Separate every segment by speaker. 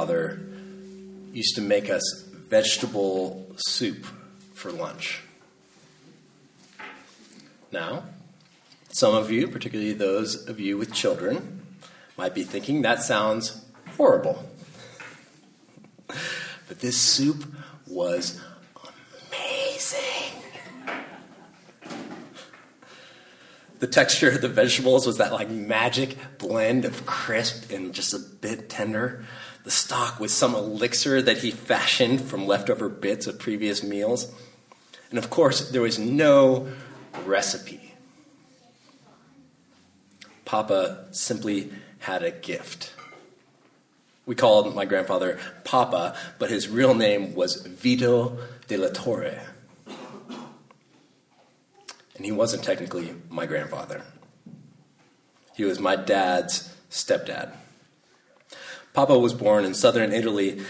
Speaker 1: grandfather used to make us vegetable soup for lunch. Now, some of you, particularly those of you with children, might be thinking that sounds horrible. But this soup was amazing. The texture of the vegetables was that like magic blend of crisp and just a bit tender. The stock was some elixir that he fashioned from leftover bits of previous meals. And of course, there was no recipe. Papa simply had a gift. We called my grandfather Papa, but his real name was Vito de la Torre and he wasn't technically my grandfather. He was my dad's stepdad. Papa was born in southern Italy,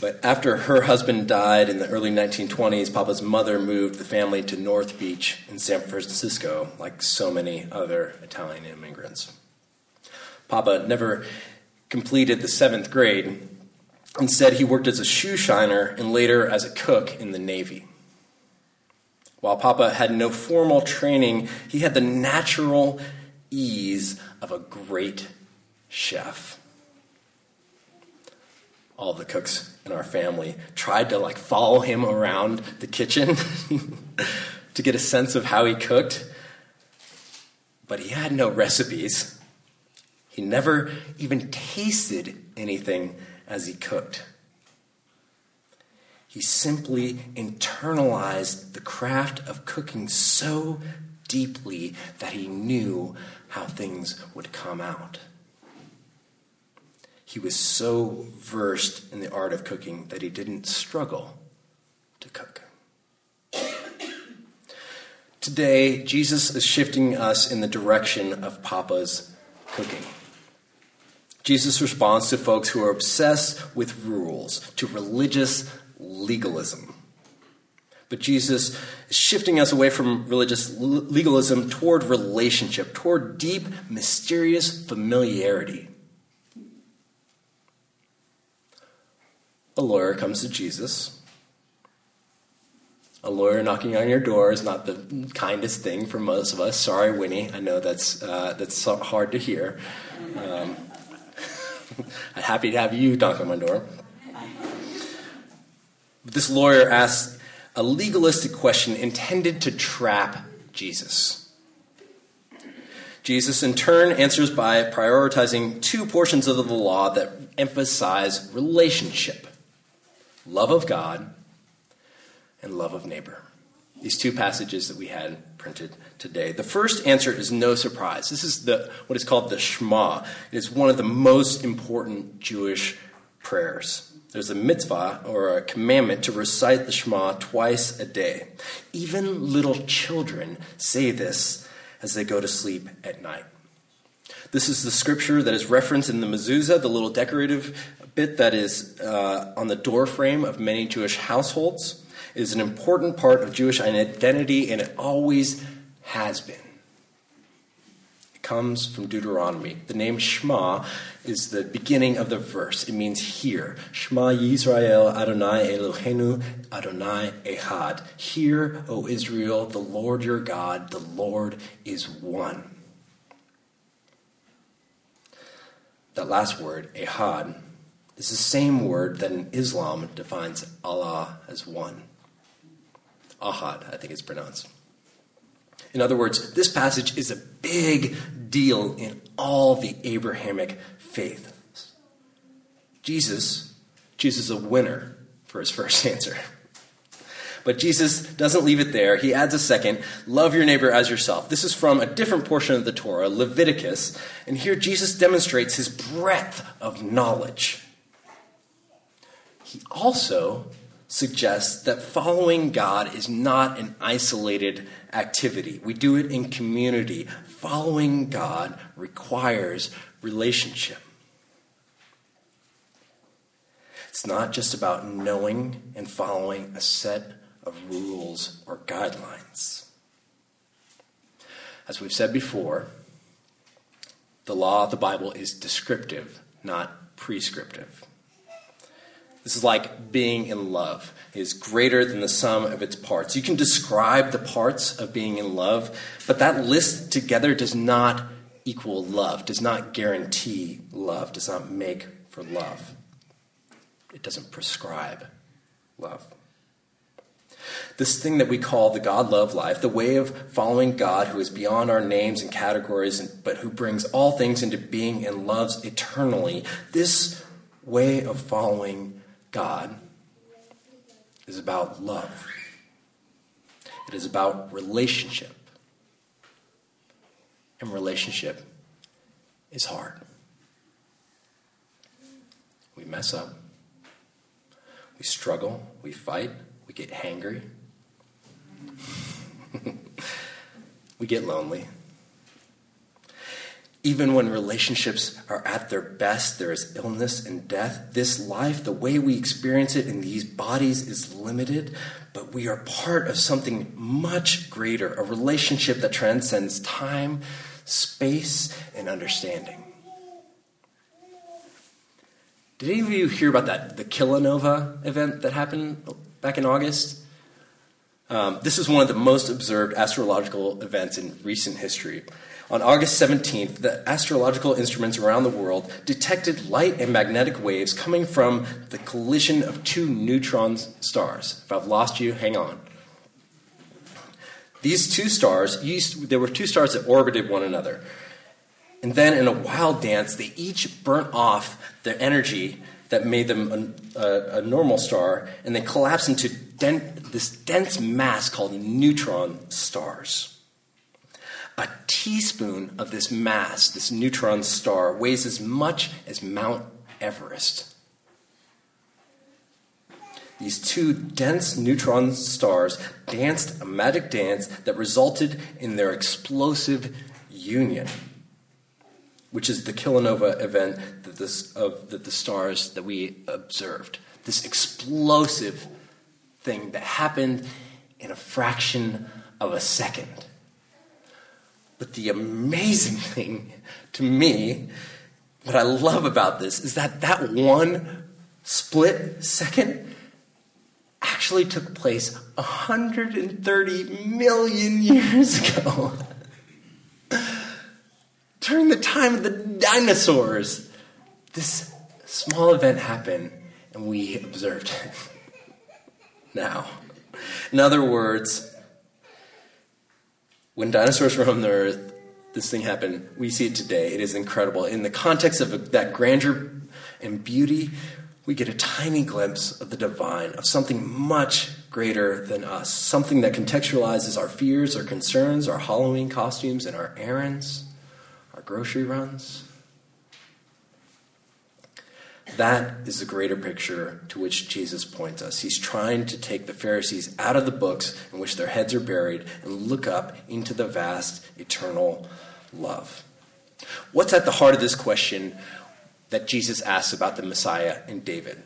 Speaker 1: but after her husband died in the early 1920s, Papa's mother moved the family to North Beach in San Francisco, like so many other Italian immigrants. Papa never completed the seventh grade. Instead, he worked as a shoe shiner and later as a cook in the Navy. While Papa had no formal training, he had the natural ease of a great chef. All the cooks in our family tried to like follow him around the kitchen to get a sense of how he cooked, but he had no recipes. He never even tasted anything as he cooked. He simply internalized the craft of cooking so deeply that he knew how things would come out. He was so versed in the art of cooking that he didn't struggle to cook. Today, Jesus is shifting us in the direction of Papa's cooking. Jesus responds to folks who are obsessed with rules, to religious legalism. But Jesus is shifting us away from religious legalism toward relationship, toward deep, mysterious familiarity. A lawyer comes to Jesus. A lawyer knocking on your door is not the kindest thing for most of us. Sorry, Winnie. I know that's uh, that's hard to hear. Um, I'm happy to have you knock on my door. This lawyer asks a legalistic question intended to trap Jesus. Jesus, in turn, answers by prioritizing two portions of the law that emphasize relationship love of God and love of neighbor. These two passages that we had printed today. The first answer is no surprise. This is the, what is called the Shema. It is one of the most important Jewish prayers. There's a mitzvah or a commandment to recite the Shema twice a day. Even little children say this as they go to sleep at night. This is the scripture that is referenced in the mezuzah, the little decorative bit that is uh, on the doorframe of many Jewish households. It is an important part of Jewish identity, and it always has been It comes from Deuteronomy. The name Shema is the beginning of the verse. It means hear. Shema Yisrael Adonai Eloheinu Adonai Ehad. Hear, O Israel, the Lord your God, the Lord is one. That last word, Ehad, is the same word that in Islam defines Allah as one. Ahad, I think it's pronounced. In other words, this passage is a big deal in all the Abrahamic faith. Jesus chooses a winner for his first answer. But Jesus doesn't leave it there. He adds a second love your neighbor as yourself. This is from a different portion of the Torah, Leviticus. And here Jesus demonstrates his breadth of knowledge. He also suggests that following God is not an isolated activity. We do it in community. Following God requires relationship. It's not just about knowing and following a set of rules or guidelines. As we've said before, The law of the Bible is descriptive, not prescriptive. This is like being in love. Is greater than the sum of its parts. You can describe the parts of being in love, but that list together does not equal love, does not guarantee love, does not make for love. It doesn't prescribe love. This thing that we call the God love life, the way of following God who is beyond our names and categories, but who brings all things into being and loves eternally, this way of following God is about love. It is about relationship. And relationship is hard. We mess up. We struggle. We fight. We get hangry. we get lonely. Even when relationships are at their best, there is illness and death. This life, the way we experience it in these bodies, is limited, but we are part of something much greater a relationship that transcends time, space, and understanding. Did any of you hear about that, the kilonova event that happened back in August? Um, this is one of the most observed astrological events in recent history. On August 17th, the astrological instruments around the world detected light and magnetic waves coming from the collision of two neutron stars. If I've lost you, hang on. These two stars, used, there were two stars that orbited one another. And then in a wild dance, they each burnt off the energy that made them a, a, a normal star, and they collapsed into den- this dense mass called neutron stars. A teaspoon of this mass, this neutron star, weighs as much as Mount Everest. These two dense neutron stars danced a magic dance that resulted in their explosive union, which is the kilonova event that, this, of, that the stars that we observed. This explosive thing that happened in a fraction of a second. But the amazing thing to me, what I love about this, is that that one split second actually took place 130 million years ago. During the time of the dinosaurs, this small event happened and we observed it. now, in other words, when dinosaurs roamed the earth, this thing happened. We see it today. It is incredible. In the context of that grandeur and beauty, we get a tiny glimpse of the divine, of something much greater than us, something that contextualizes our fears, our concerns, our Halloween costumes, and our errands, our grocery runs. That is the greater picture to which Jesus points us. He's trying to take the Pharisees out of the books in which their heads are buried and look up into the vast, eternal love. What's at the heart of this question that Jesus asks about the Messiah and David?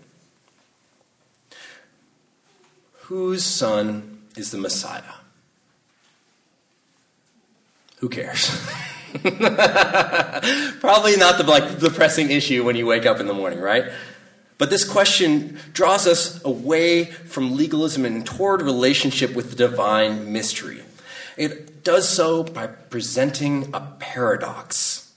Speaker 1: Whose son is the Messiah? Who cares? Probably not the like the pressing issue when you wake up in the morning, right? But this question draws us away from legalism and toward relationship with the divine mystery. It does so by presenting a paradox.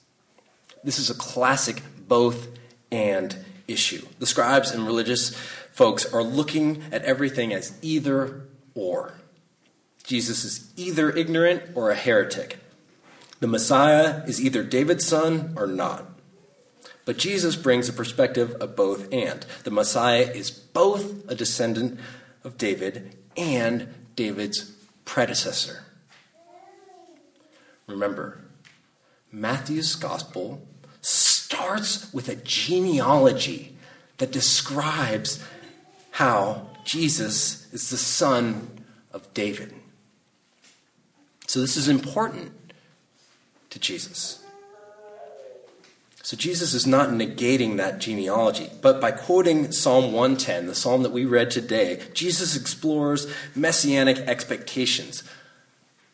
Speaker 1: This is a classic both and issue. The scribes and religious folks are looking at everything as either or. Jesus is either ignorant or a heretic. The Messiah is either David's son or not. But Jesus brings a perspective of both and. The Messiah is both a descendant of David and David's predecessor. Remember, Matthew's gospel starts with a genealogy that describes how Jesus is the son of David. So, this is important to Jesus. So Jesus is not negating that genealogy, but by quoting Psalm 110, the psalm that we read today, Jesus explores messianic expectations.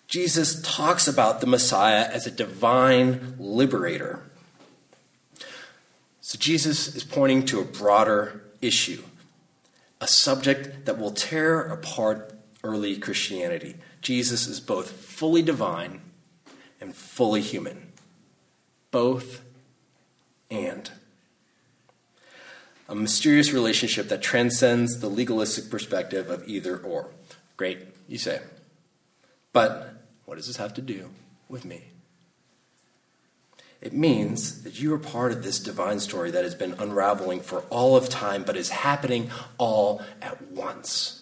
Speaker 1: Jesus talks about the Messiah as a divine liberator. So Jesus is pointing to a broader issue, a subject that will tear apart early Christianity. Jesus is both fully divine and fully human. Both and. A mysterious relationship that transcends the legalistic perspective of either or. Great, you say. But what does this have to do with me? It means that you are part of this divine story that has been unraveling for all of time, but is happening all at once.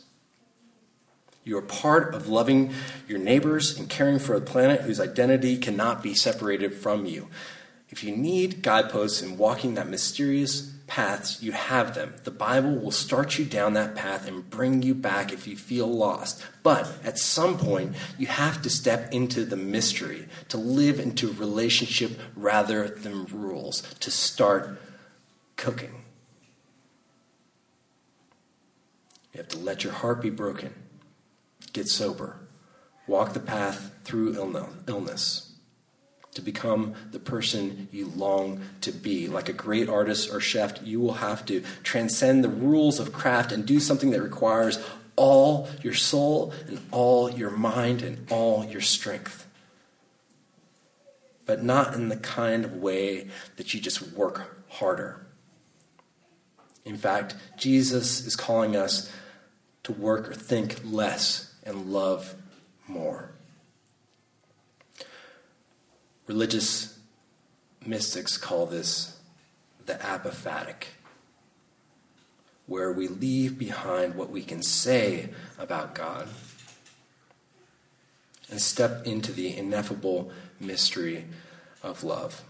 Speaker 1: You are part of loving your neighbors and caring for a planet whose identity cannot be separated from you. If you need guideposts in walking that mysterious paths, you have them. The Bible will start you down that path and bring you back if you feel lost. But at some point, you have to step into the mystery, to live into relationship rather than rules, to start cooking. You have to let your heart be broken, get sober, walk the path through illness to become the person you long to be. Like a great artist or chef, you will have to transcend the rules of craft and do something that requires all your soul and all your mind and all your strength. But not in the kind of way that you just work harder. In fact, Jesus is calling us to work or think less and love more. Religious mystics call this the apophatic, where we leave behind what we can say about God and step into the ineffable mystery of love.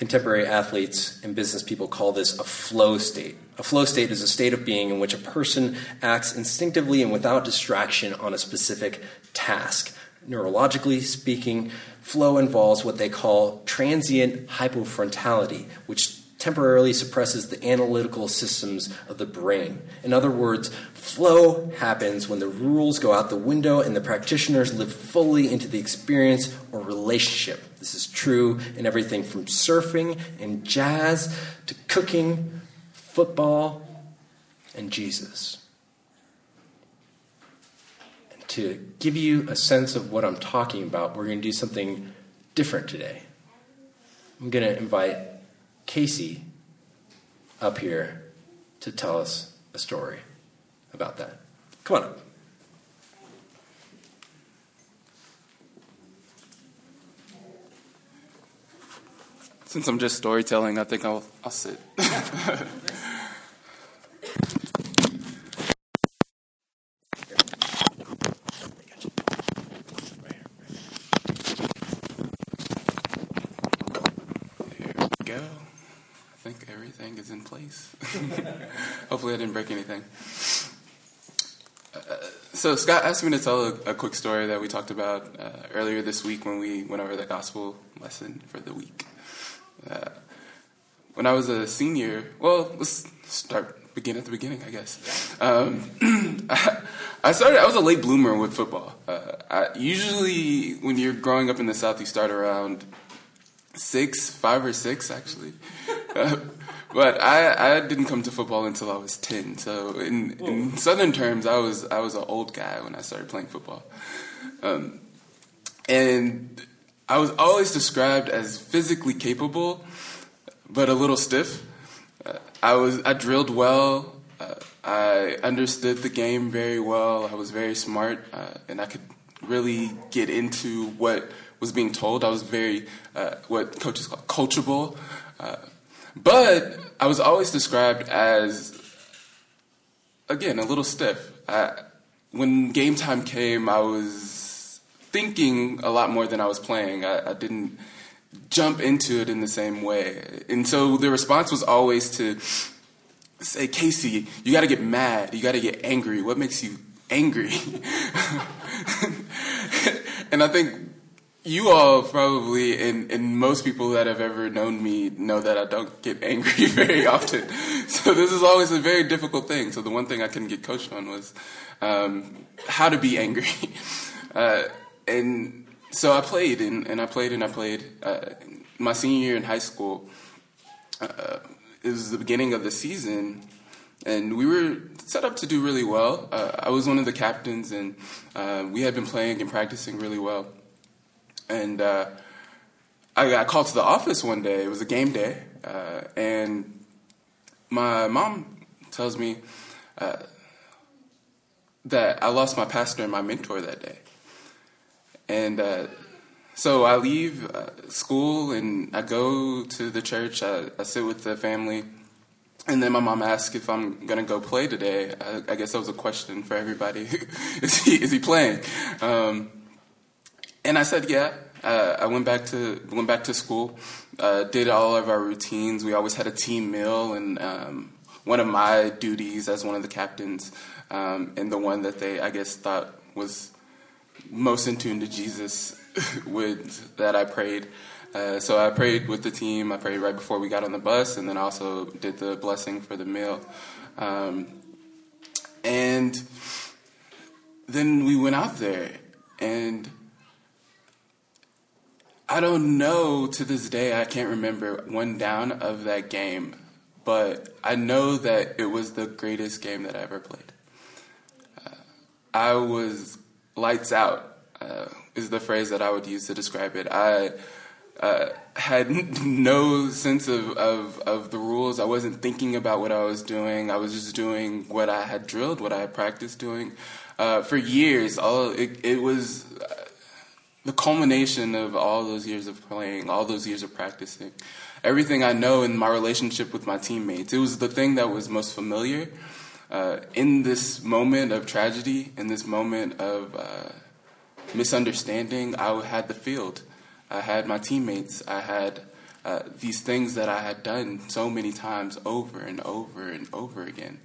Speaker 1: Contemporary athletes and business people call this a flow state. A flow state is a state of being in which a person acts instinctively and without distraction on a specific task. Neurologically speaking, flow involves what they call transient hypofrontality, which temporarily suppresses the analytical systems of the brain. In other words, flow happens when the rules go out the window and the practitioners live fully into the experience or relationship. This is true in everything from surfing and jazz to cooking, football, and Jesus And to give you a sense of what I'm talking about, we're going to do something different today. I'm going to invite Casey up here to tell us a story about that. Come on up.
Speaker 2: Since I'm just storytelling, I think I'll, I'll sit. Right here, right here. I think everything is in place. Hopefully, I didn't break anything. Uh, so Scott asked me to tell a, a quick story that we talked about uh, earlier this week when we went over the gospel lesson for the week. Uh, when I was a senior, well, let's start begin at the beginning, I guess. Um, I started. I was a late bloomer with football. Uh, I, usually, when you're growing up in the South, you start around six, five or six, actually. Uh, but I, I didn't come to football until I was ten. So in, in Southern terms, I was I was an old guy when I started playing football, um, and I was always described as physically capable, but a little stiff. Uh, I was I drilled well. Uh, I understood the game very well. I was very smart, uh, and I could really get into what was being told. I was very uh, what coaches call coachable. Uh, but I was always described as, again, a little stiff. I, when game time came, I was thinking a lot more than I was playing. I, I didn't jump into it in the same way. And so the response was always to say, Casey, you got to get mad. You got to get angry. What makes you angry? and I think you all probably, and, and most people that have ever known me know that I don't get angry very often. So this is always a very difficult thing. So the one thing I couldn't get coached on was um, how to be angry. Uh, and so I played, and, and I played, and I played. Uh, my senior year in high school, uh, it was the beginning of the season, and we were set up to do really well. Uh, I was one of the captains, and uh, we had been playing and practicing really well. And uh, I got called to the office one day. It was a game day, uh, and my mom tells me that I lost my pastor and my mentor that day. And uh, so I leave uh, school and I go to the church. I, I, sit with the family. And then my mom asks if I'm gonna go play today. I, I guess that was a question for everybody. is he is he playing? Um, and I said yeah. Uh, I went back to went back to school. Uh, did all of our routines. We always had a team meal, and um, one of my duties as one of the captains, um, and the one that they I guess thought was most in tune to Jesus with that I prayed. Uh, so I prayed with the team. I prayed right before we got on the bus, and then also did the blessing for the meal. Um, and then we went out there, and I don't know to this day. I can't remember one down of that game, but I know that it was the greatest game that I ever played. Uh, I was lights out uh, is the phrase that I would use to describe it. I uh, had no sense of, of, of, the rules. I wasn't thinking about what I was doing. I was just doing what I had drilled, what I had practiced doing. Uh, for years, all it, it was uh, the culmination of all those years of playing, all those years of practicing. Everything I know in my relationship with my teammates. It was the thing that was most familiar. Uh, in this moment of tragedy, in this moment of uh, misunderstanding, I had the field. I had my teammates. I had uh, these things that I had done so many times over and over and over again.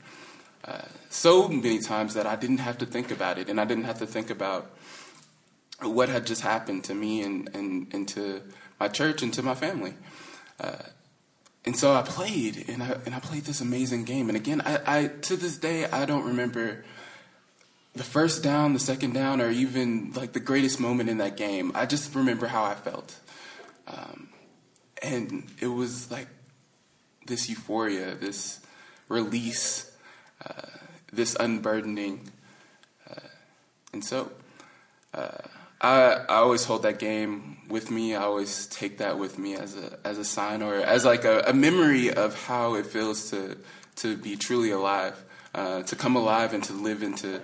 Speaker 2: Uh, so many times that I didn't have to think about it, and I didn't have to think about what had just happened to me and, and, and to my church and to my family. And so I played, and I, and I played this amazing game. And again, I, I to this day, I don't remember the first down, the second down, or even like the greatest moment in that game. I just remember how I felt. Um, and it was like this euphoria, this release, uh, this unburdening. Uh, and so uh, I, I always hold that game with me. I always take that with me as a, as a sign or as like a, a memory of how it feels to, to be truly alive, uh, to come alive and to live into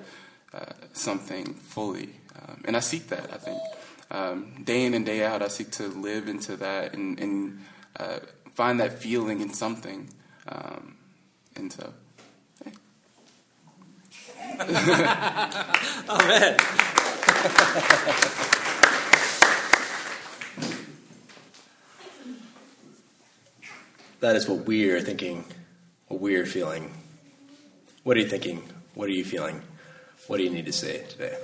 Speaker 2: uh, something fully. Um, and I seek that, I think. Um, day in and day out, I seek to live into that and, and uh, find that feeling in something. Um, and so, hey.
Speaker 1: Amen. that is what we're thinking, what we're feeling. What are you thinking? What are you feeling? What do you need to say today?